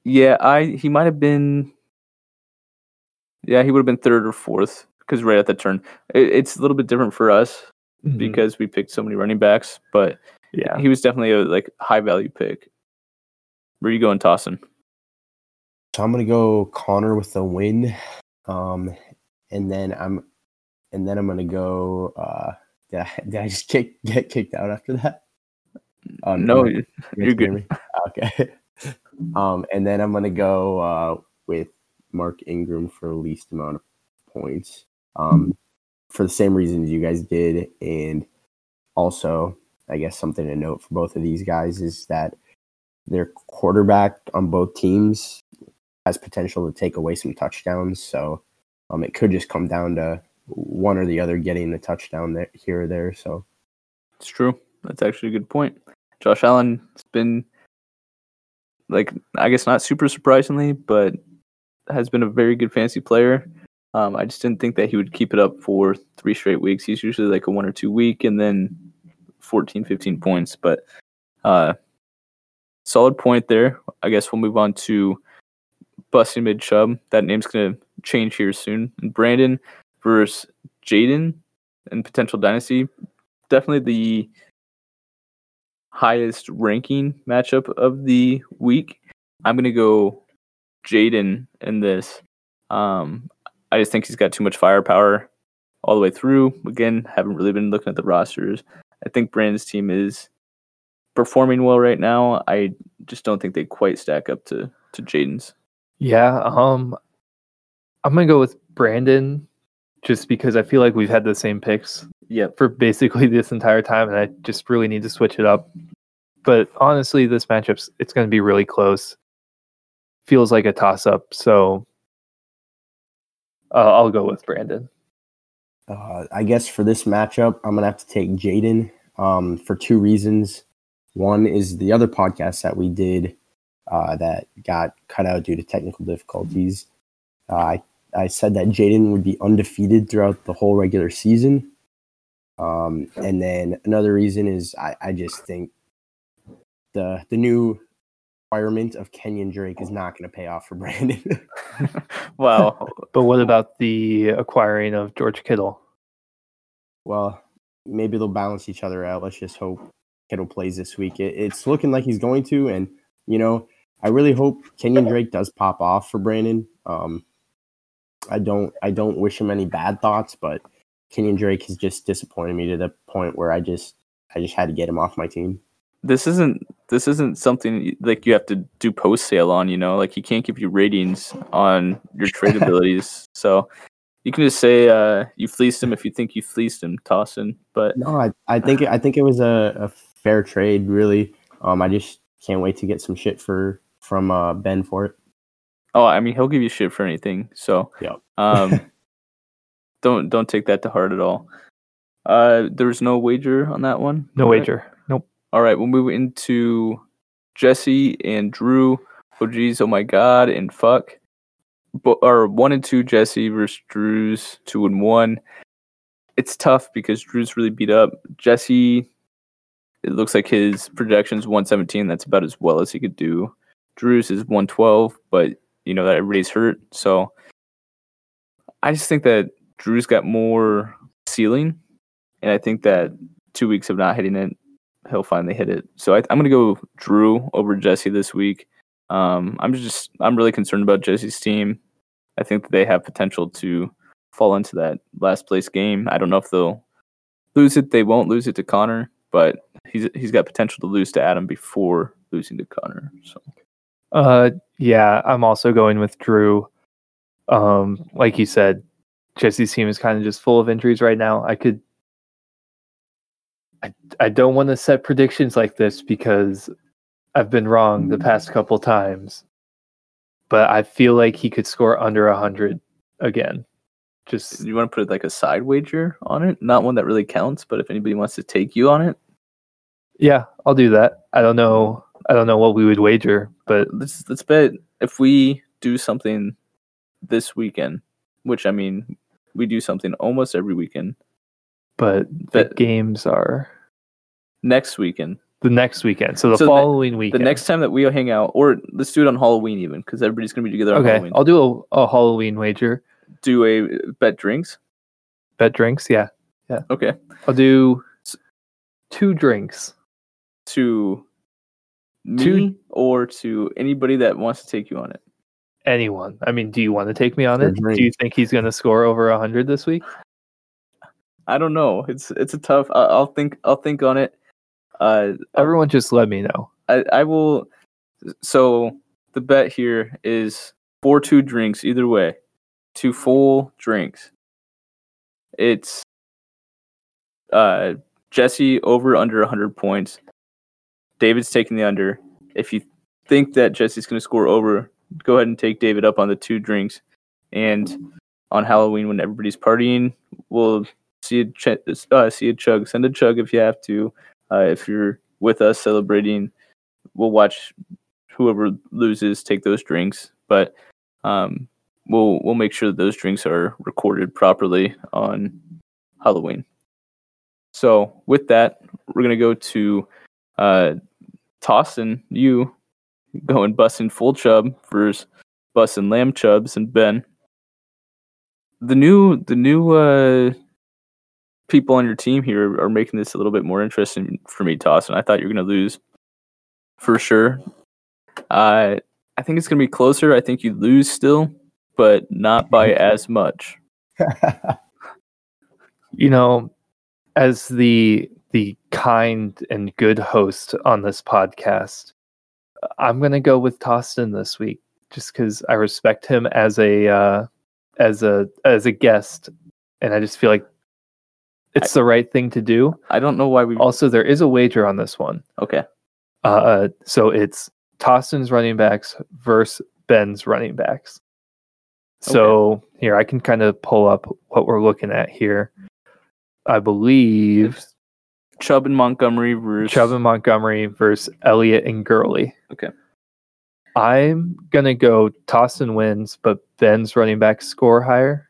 yeah, I he might have been yeah, he would have been third or fourth because right at the turn. It, it's a little bit different for us Mhm. because we picked so many running backs, but yeah, he was definitely a like high value pick. Where you going, Tossin? So I'm gonna go Connor with the win, um, and then I'm, and then I'm gonna go. Uh, did I, did I just kick get kicked out after that? Oh, no, you you're hear good. me? Okay. um, and then I'm gonna go uh, with Mark Ingram for least amount of points. Um, for the same reasons you guys did, and also I guess something to note for both of these guys is that their quarterback on both teams has potential to take away some touchdowns. So um, it could just come down to one or the other getting the touchdown there, here or there. So It's true. That's actually a good point. Josh Allen has been like I guess not super surprisingly, but has been a very good fantasy player. Um, I just didn't think that he would keep it up for three straight weeks. He's usually like a one or two week and then 14, 15 points. But uh, solid point there. I guess we'll move on to busting mid chub. That name's gonna change here soon. And Brandon versus Jaden and potential dynasty. Definitely the highest ranking matchup of the week. I'm gonna go Jaden in this. Um, I just think he's got too much firepower all the way through. Again, haven't really been looking at the rosters. I think Brandon's team is performing well right now. I just don't think they quite stack up to to Jaden's. Yeah, um I'm gonna go with Brandon just because I feel like we've had the same picks Yep. for basically this entire time and I just really need to switch it up. But honestly, this matchup's it's gonna be really close. Feels like a toss up, so uh, I'll go with Brandon. uh, I guess for this matchup, I'm gonna have to take Jaden um, for two reasons. One is the other podcast that we did. uh, that got cut out due to technical difficulties. Uh, I I said that Jaden would be undefeated throughout the whole regular season. Um, and then another reason is I, I just think the the new requirement of Kenyon Drake is not going to pay off for Brandon. well, But what about the acquiring of George Kittle? well, maybe they'll balance each other out. Let's just hope Kittle plays this week. It, it's looking like he's going to, and you know, I really hope Kenyon Drake does pop off for Brandon. Um, I don't, I don't wish him any bad thoughts, but Kenyon Drake has just disappointed me to the point where I just, I just had to get him off my team. This isn't this isn't something like you have to do post sale on, you know, like he can't give you ratings on your trade abilities. So you can just say uh, you fleeced him if you think you fleeced him, Tossin. But No, I, I think, it, I think it was a, a fair trade. Really, um, I just can't wait to get some shit for from uh, Ben for it. Oh, I mean, he'll give you shit for anything. So Yep. um, don't don't take that to heart at all. Uh, there was no wager on that one. No wager. Nope. All right, we'll move into Jesse and Drew. Oh geez, oh my god, and fuck. But or one and two Jesse versus Drew's two and one. It's tough because Drew's really beat up. Jesse, it looks like his projection's 117. That's about as well as he could do. Drew's is 112, but you know that everybody's hurt. So I just think that Drew's got more ceiling, and I think that two weeks of not hitting it, he'll finally hit it. So I, I'm going to go Drew over Jesse this week. Um, I'm just I'm really concerned about Jesse's team. I think that they have potential to fall into that last place game. I don't know if they'll lose it. They won't lose it to Connor, but he's he's got potential to lose to Adam before losing to Connor. So Uh, yeah, I'm also going with Drew. Um, like you said, Jesse's team is kind of just full of injuries right now. I could, I, I don't want to set predictions like this because I've been wrong the past couple times, but I feel like he could score under a hundred again. Just you want to put like a side wager on it, not one that really counts, but if anybody wants to take you on it, yeah, I'll do that. I don't know. I don't know what we would wager, but let's let's bet if we do something this weekend, which I mean we do something almost every weekend. but the But- games are Next weekend, the next weekend. So the So following the weekend. The next time that we hang out, or let's do it on Halloween even, because everybody's gonna be together on Okay, Halloween. I'll do a, a Halloween wager. do a bet drinks. Bet drinks, yeah. Yeah. Okay, I'll do two drinks. to me Two- or to anybody that wants to take you on it. Anyone. I mean, do you want to take me on For it? Do you think he's going to score over a hundred this week? I don't know. It's it's a tough. I, I'll think. I'll think on it. Uh, Everyone, just let me know. I, I will. So the bet here is four two drinks either way, two full drinks. It's uh Jesse over under 100 points. David's taking the under. If you think that Jesse's going to score over, go ahead and take David up on the two drinks. And on Halloween, when everybody's partying, we'll see a ch- uh, see a chug. Send a chug if you have to. Uh, if you're with us celebrating, we'll watch whoever loses take those drinks. But um, we'll we'll make sure that those drinks are recorded properly on Halloween. So with that, we're gonna go to uh, Tossin. You going busting full chub versus busting lamb chubs and Ben. The new the new uh, people on your team here are making this a little bit more interesting for me, Tossin. I thought you were gonna lose for sure. Uh, I think it's gonna be closer. I think you lose still, but not by as much. You know, as the the kind and good host on this podcast, I'm going to go with Tossin this week just cuz I respect him as a uh as a as a guest and I just feel like it's the right thing to do. I don't know why we. Also, there is a wager on this one. Okay, Uh, so it's Tossin's running backs versus Ben's running backs. So here I can kind of pull up what we're looking at here. I believe Chubb and Montgomery versus Chubb and Montgomery versus Elliott and Gurley. Okay. I'm gonna go Tossin wins, but Ben's running back score higher.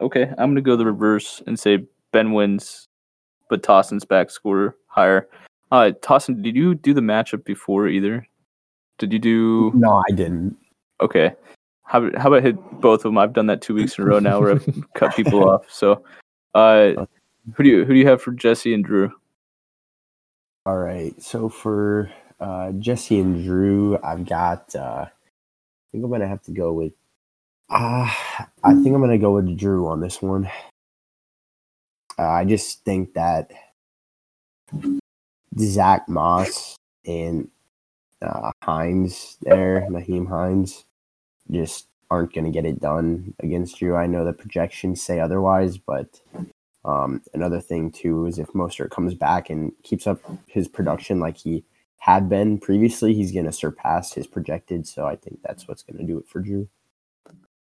Okay, I'm gonna go the reverse and say Ben wins, but Tossin's back score higher. Uh, Tossin, did you do the matchup before either? Did you do? No, I didn't. Okay. How, about- how about hit both of them? I've done that two weeks in a row now, where I've cut people off. So, uh, who do you who do you have for Jesse and Drew? All right. So for uh, Jesse and Drew, I've got. Uh, I think I'm gonna have to go with. Uh, I think I'm gonna go with Drew on this one. Uh, I just think that Zach Moss and uh, Hines there, Nyheim Hines, just aren't to get it done against Drew. I know the projections say otherwise, but um, another thing too is if Mostert comes back and keeps up his production like he had been previously, he's going to surpass his projected. So I think that's what's going to do it for Drew.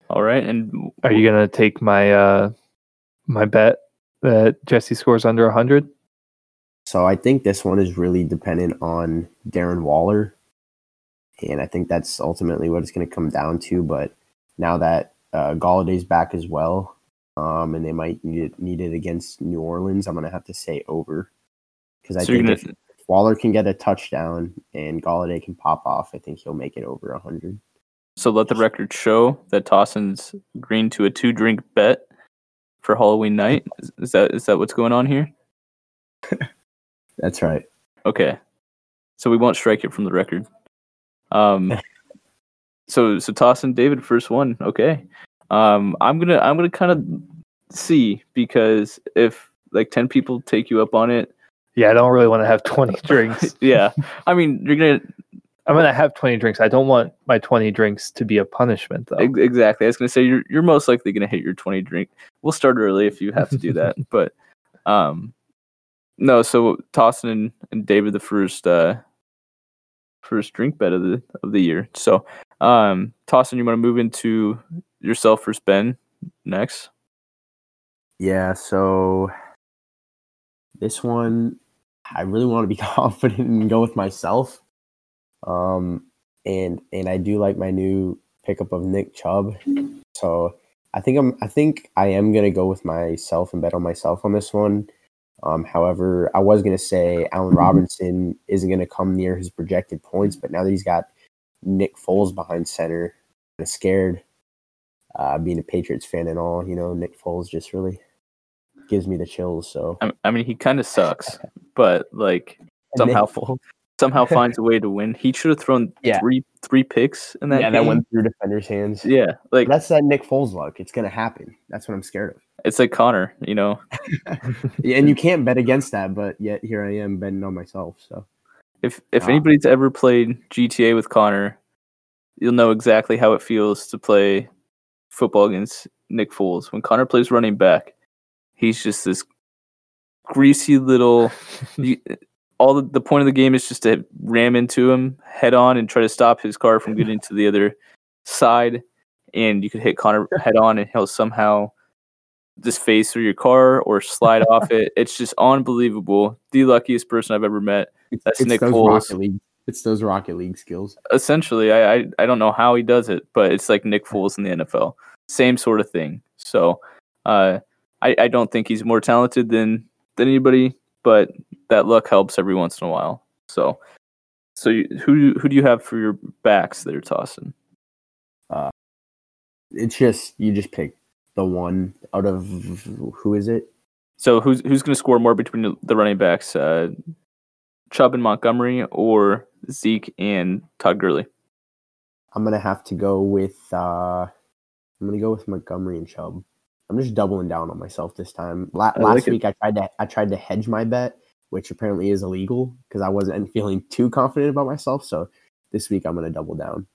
All right, and Are you gonna take my uh my bet that Jesse scores under hundred? So I think this one is really dependent on Darren Waller. And I think that's ultimately what it's going to come down to. But now that uh, Golladay's back as well, um, and they might need it, need it against New Orleans, I'm going to have to say over. Because I so think gonna if Waller can get a touchdown and Golladay can pop off, I think he'll make it over 100. so let the record show that Tossin's green to a two drink bet for Halloween night. Is, is that is that what's going on here? That's right. Okay. So we won't strike it from the record. Um so so Toss and David first one. Okay. Um I'm going to I'm to kind of see because if like 10 people take you up on it, Yeah, I don't really want to have twenty drinks. yeah. I mean, you're going to I'm gonna have twenty drinks. I don't want my twenty drinks to be a punishment though. ex- exactly. I was going to say you're you're most likely going to hit your 20 drink. We'll start early if you have to do that, but um no, so Tossin and, and David the first uh first drink bet of the of the year. So um Tossin, you want to move into yourself for Ben next? Yeah, so this one I really want to be confident and go with myself. Um and and I do like my new pickup of Nick Chubb. So I think I'm I think I am gonna go with myself and bet on myself on this one. Um, however, I was gonna say Allen Robinson isn't gonna come near his projected points, but now that he's got Nick Foles behind center, I'm scared. Uh, being a Patriots fan and all, you know, Nick Foles just really gives me the chills. So I, mean, he kind of sucks, but like somehow Nick somehow finds a way to win. He should have thrown Yeah. three three picks in that yeah, game. that went through defenders' hands. yeah, like That's that Nick Foles luck. It's gonna happen. That's what I'm scared of. it's like Connor, you know. Yeah, and you can't bet against that, but yet here I am betting on myself. So If if Wow. anybody's ever played GTA with Connor, you'll know exactly how it feels to play football against Nick Foles. When Connor plays running back, he's just this greasy little. you, all the, the point of the game is just to ram into him head on and try to stop his car from getting to the other side. And you could hit Connor head on, and he'll somehow just phase through your car or slide off it. It's just unbelievable. The luckiest person I've ever met. That's it's Nick Foles. It's those Rocket League skills. essentially I, I i don't know how he does it but it's like nick foles in the nfl same sort of thing. So uh i i don't think he's more talented than than anybody but that luck helps every once in a while. So so you, who who do you have for your backs that are tossing? Uh, It's just you just pick the one out of who is it? so who's who's going to score more between the, the running backs uh chubb and montgomery or zeke and todd gurley I'm gonna have to go with. uh I'm gonna go with Montgomery and Chubb. I'm just doubling down on myself this time. La- I last like it. week I tried to I tried to hedge my bet, which apparently is illegal because I wasn't feeling too confident about myself. So this week I'm gonna double down.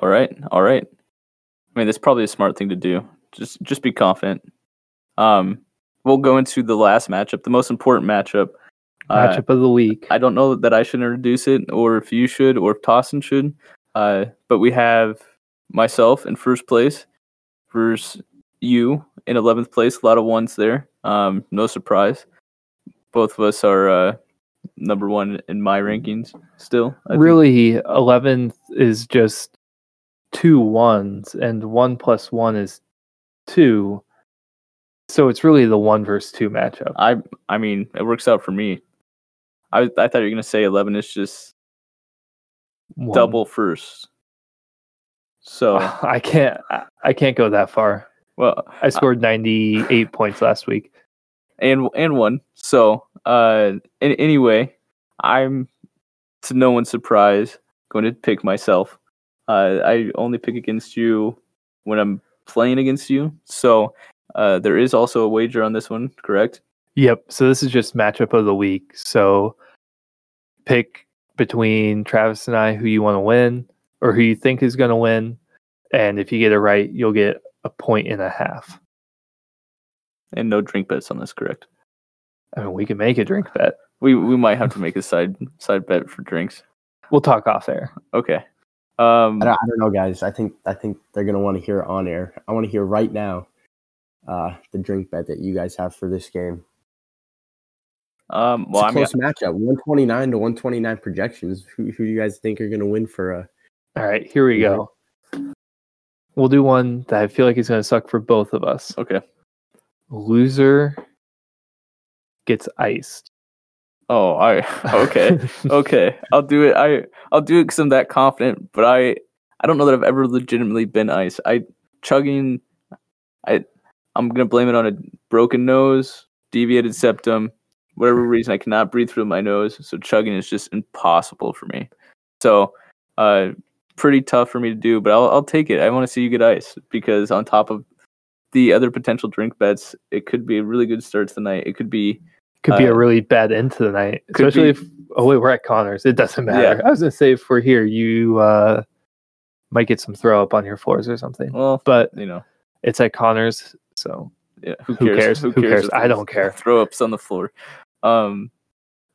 All right, all right. I mean, that's probably a smart thing to do. Just just be confident. Um, we'll go into the last matchup, the most important matchup. Uh, Matchup of the week. I don't know that I should introduce it, or if you should, or if Tossin should. Uh, but we have myself in first place versus you in eleventh place. A lot of ones there. Um, no surprise. Both of us are uh, number one in my rankings. Still, I really, eleventh is just two ones, and one plus one is two. So it's really the one versus two matchup. I I mean, it works out for me. I I thought you were gonna say eleven is just One. double first. So I can't. I- can't go that far. well, I scored ninety eight points last week. and and one. So uh, in, anyway, I'm to no one's surprise going to pick myself. Uh, I only pick against you when I'm playing against you. So uh, there is also a wager on this one, correct? Yep. So this is just matchup of the week. So pick between Travis and I who you want to win or who you think is going to win. And if you get it right, you'll get a point and a half. And no drink bets on this, correct? I mean, we can make a drink bet. We we might have to make a side side bet for drinks. We'll talk off air. Okay. Um, I don't, I don't know, guys. I think I think they're gonna want to hear it on air. I want to hear right now uh, the drink bet that you guys have for this game. Um, well, it's a mean, close matchup. One twenty nine to one twenty nine projections. Who, who do you guys think are gonna win for uh, a? All right, here we Yeah. go. We'll do one that I feel like is going to suck for both of us. okay. Loser gets iced. Oh, I okay. okay, I'll do it. I I'll do it because I'm that confident. But I I don't know that I've ever legitimately been ice. I chugging. I I'm gonna blame it on a broken nose, deviated septum, whatever reason I cannot breathe through my nose. So chugging is just impossible for me. So uh, pretty tough for me to do. But I'll I'll take it. I want to see you get ice because on top of the other potential drink bets, it could be a really good start to the night. It could be Could be a Uh, really bad end to the night, especially be- if. Oh wait, we're at Connors. It doesn't matter. Yeah. I was gonna say if we're here, you uh, might get some throw up on your floors or something. well, But you know. it's at Connors, so Yeah, who Who cares? cares? Who cares? if I don't care. Throw ups on the floor. Um,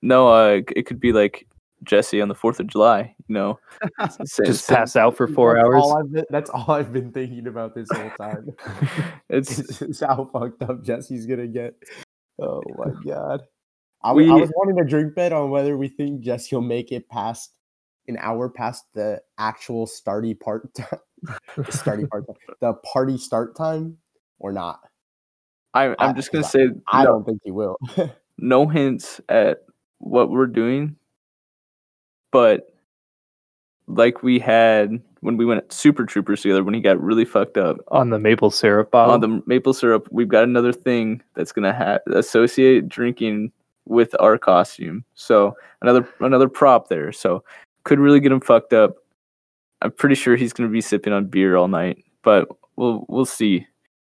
no, uh, it could be like Jesse on the Fourth of July. You know, just sa- pass out for four That's hours. All I've been, that's all I've been thinking about this whole time. It's is how fucked up Jesse's gonna get. Oh my god. I, We- was wanting a drink bet on whether we think Jesse will make it past an hour past the actual starty part time, the starty part time, the party start time or not. I, I'm I- just gonna say I no, don't think he will. no hints at what we're doing, but like we had when we went Super Troopers together when he got really fucked up on the maple syrup bottle. on the maple syrup. We've got another thing that's gonna ha- associate drinking with our costume. So another another prop there. So could really get him fucked up. I'm pretty sure he's gonna be sipping on beer all night, but we'll we'll see.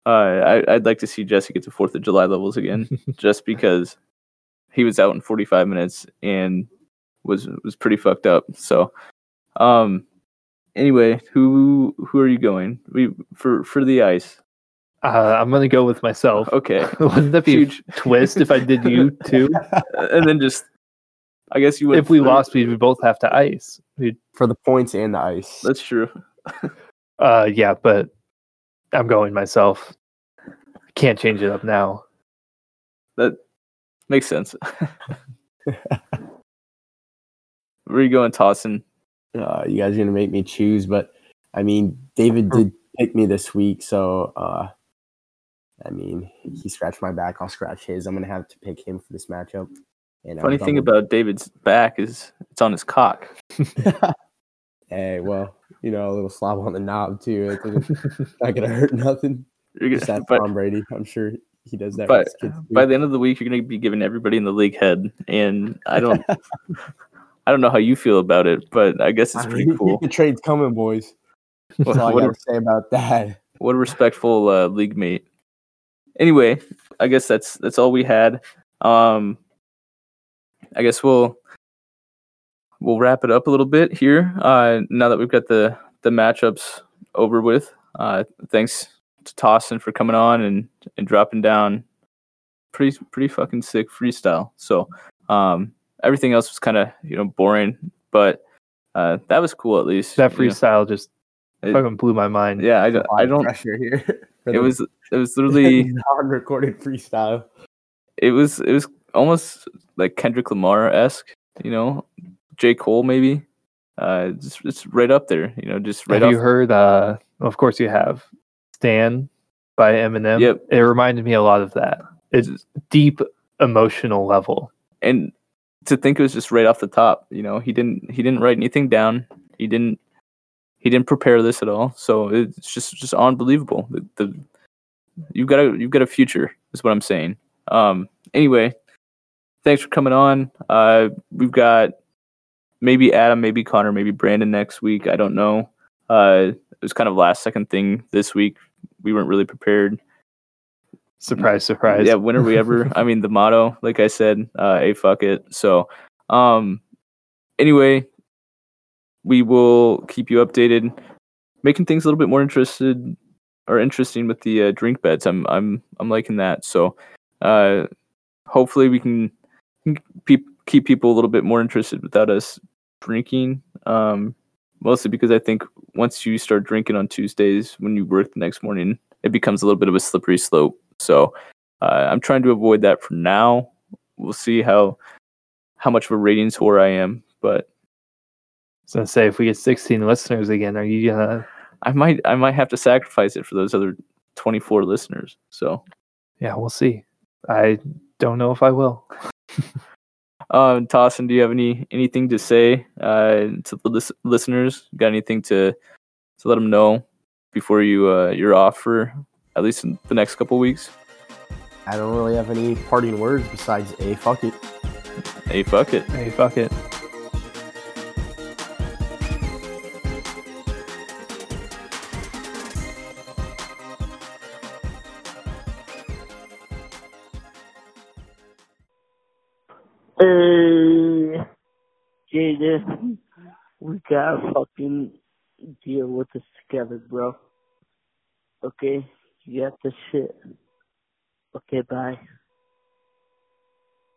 Uh, I, I'd like to see Jesse get to Fourth of July levels again, just because he was out in 45 minutes and was was pretty fucked up. So, um, anyway, who who are you going? We for for the ice. uh, I'm gonna go with myself. Okay, Wouldn't that be Huge. a twist if I did you too? and then just I guess you would. if we lost, we would both have to ice. We'd, For the points and the ice. That's true. uh, yeah, but I'm going myself. Can't change it up now. That makes sense. Where are you going, Tossin? uh, you guys are gonna make me choose, but I mean, David did pick me this week, so uh, I mean, he scratched my back. I'll scratch his. I'm gonna have to pick him for this matchup. And Funny thing with- about David's back is it's on his cock. hey, well, you know, a little slob on the knob too. It doesn't- gonna hurt nothing. You're Just gonna, ask but Tom Brady. I'm sure he does that. but with his kids too. by the end of the week, you're gonna be giving everybody in the league head, and I don't, I don't know how you feel about it, but I guess it's I pretty mean, cool. The trade's coming, boys. That's What, all I what, a, gotta say about that. what a respectful uh, league mate. Anyway, I guess that's that's all we had. Um, I guess we'll we'll wrap it up a little bit here. Uh, now that we've got the the matchups over with. Uh, thanks to Tossin for coming on and and dropping down pretty pretty fucking sick freestyle. So um, everything else was kind of you know boring, but uh, that was cool at least. That you know. freestyle just It- fucking blew my mind. Yeah, I don't. I don't. pressure here. It the was it was literally non-recorded freestyle. it was it was almost like Kendrick Lamar esque, you know, J Cole maybe. Uh, it's, it's right up there, you know, just right have you heard? Uh, of course you have. Stan by Eminem. Yep. It reminded me a lot of that. It's deep emotional level. and to think it was just right off the top, you know, he didn't he didn't write anything down. He didn't he didn't prepare this at all. So it's just just unbelievable. The, the you've got a you've got a future is what I'm saying. Um anyway, thanks for coming on. Uh we've got maybe Adam, maybe Connor, maybe Brandon next week. I don't know. Uh it was kind of last second thing this week. We weren't really prepared. Surprise, surprise. Yeah, when are we ever? I mean, the motto, like I said, uh, a fuck it. So, um, anyway, we will keep you updated, making things a little bit more interested or interesting with the uh, drink bets. I'm, I'm, I'm liking that. So, uh, hopefully we can keep keep people a little bit more interested without us drinking. Um, mostly because I think once you start drinking on Tuesdays when you work the next morning, it becomes a little bit of a slippery slope. So uh, I'm trying to avoid that for now. We'll see how how much of a ratings whore I am, but gonna say if we get 16 listeners again, are you gonna? I might I might have to sacrifice it for those other 24 listeners. So Yeah, we'll see. I don't know if I will. Um, Tossin, do you have any anything to say uh, to the lis- listeners? Got anything to to let them know before you uh, you're off for at least in the next couple weeks? I don't really have any parting words besides a fuck it. Hey, fuck it. Hey, fuck it. Jaden, we gotta fucking deal with this together, bro. Okay? You got this shit. Okay, bye.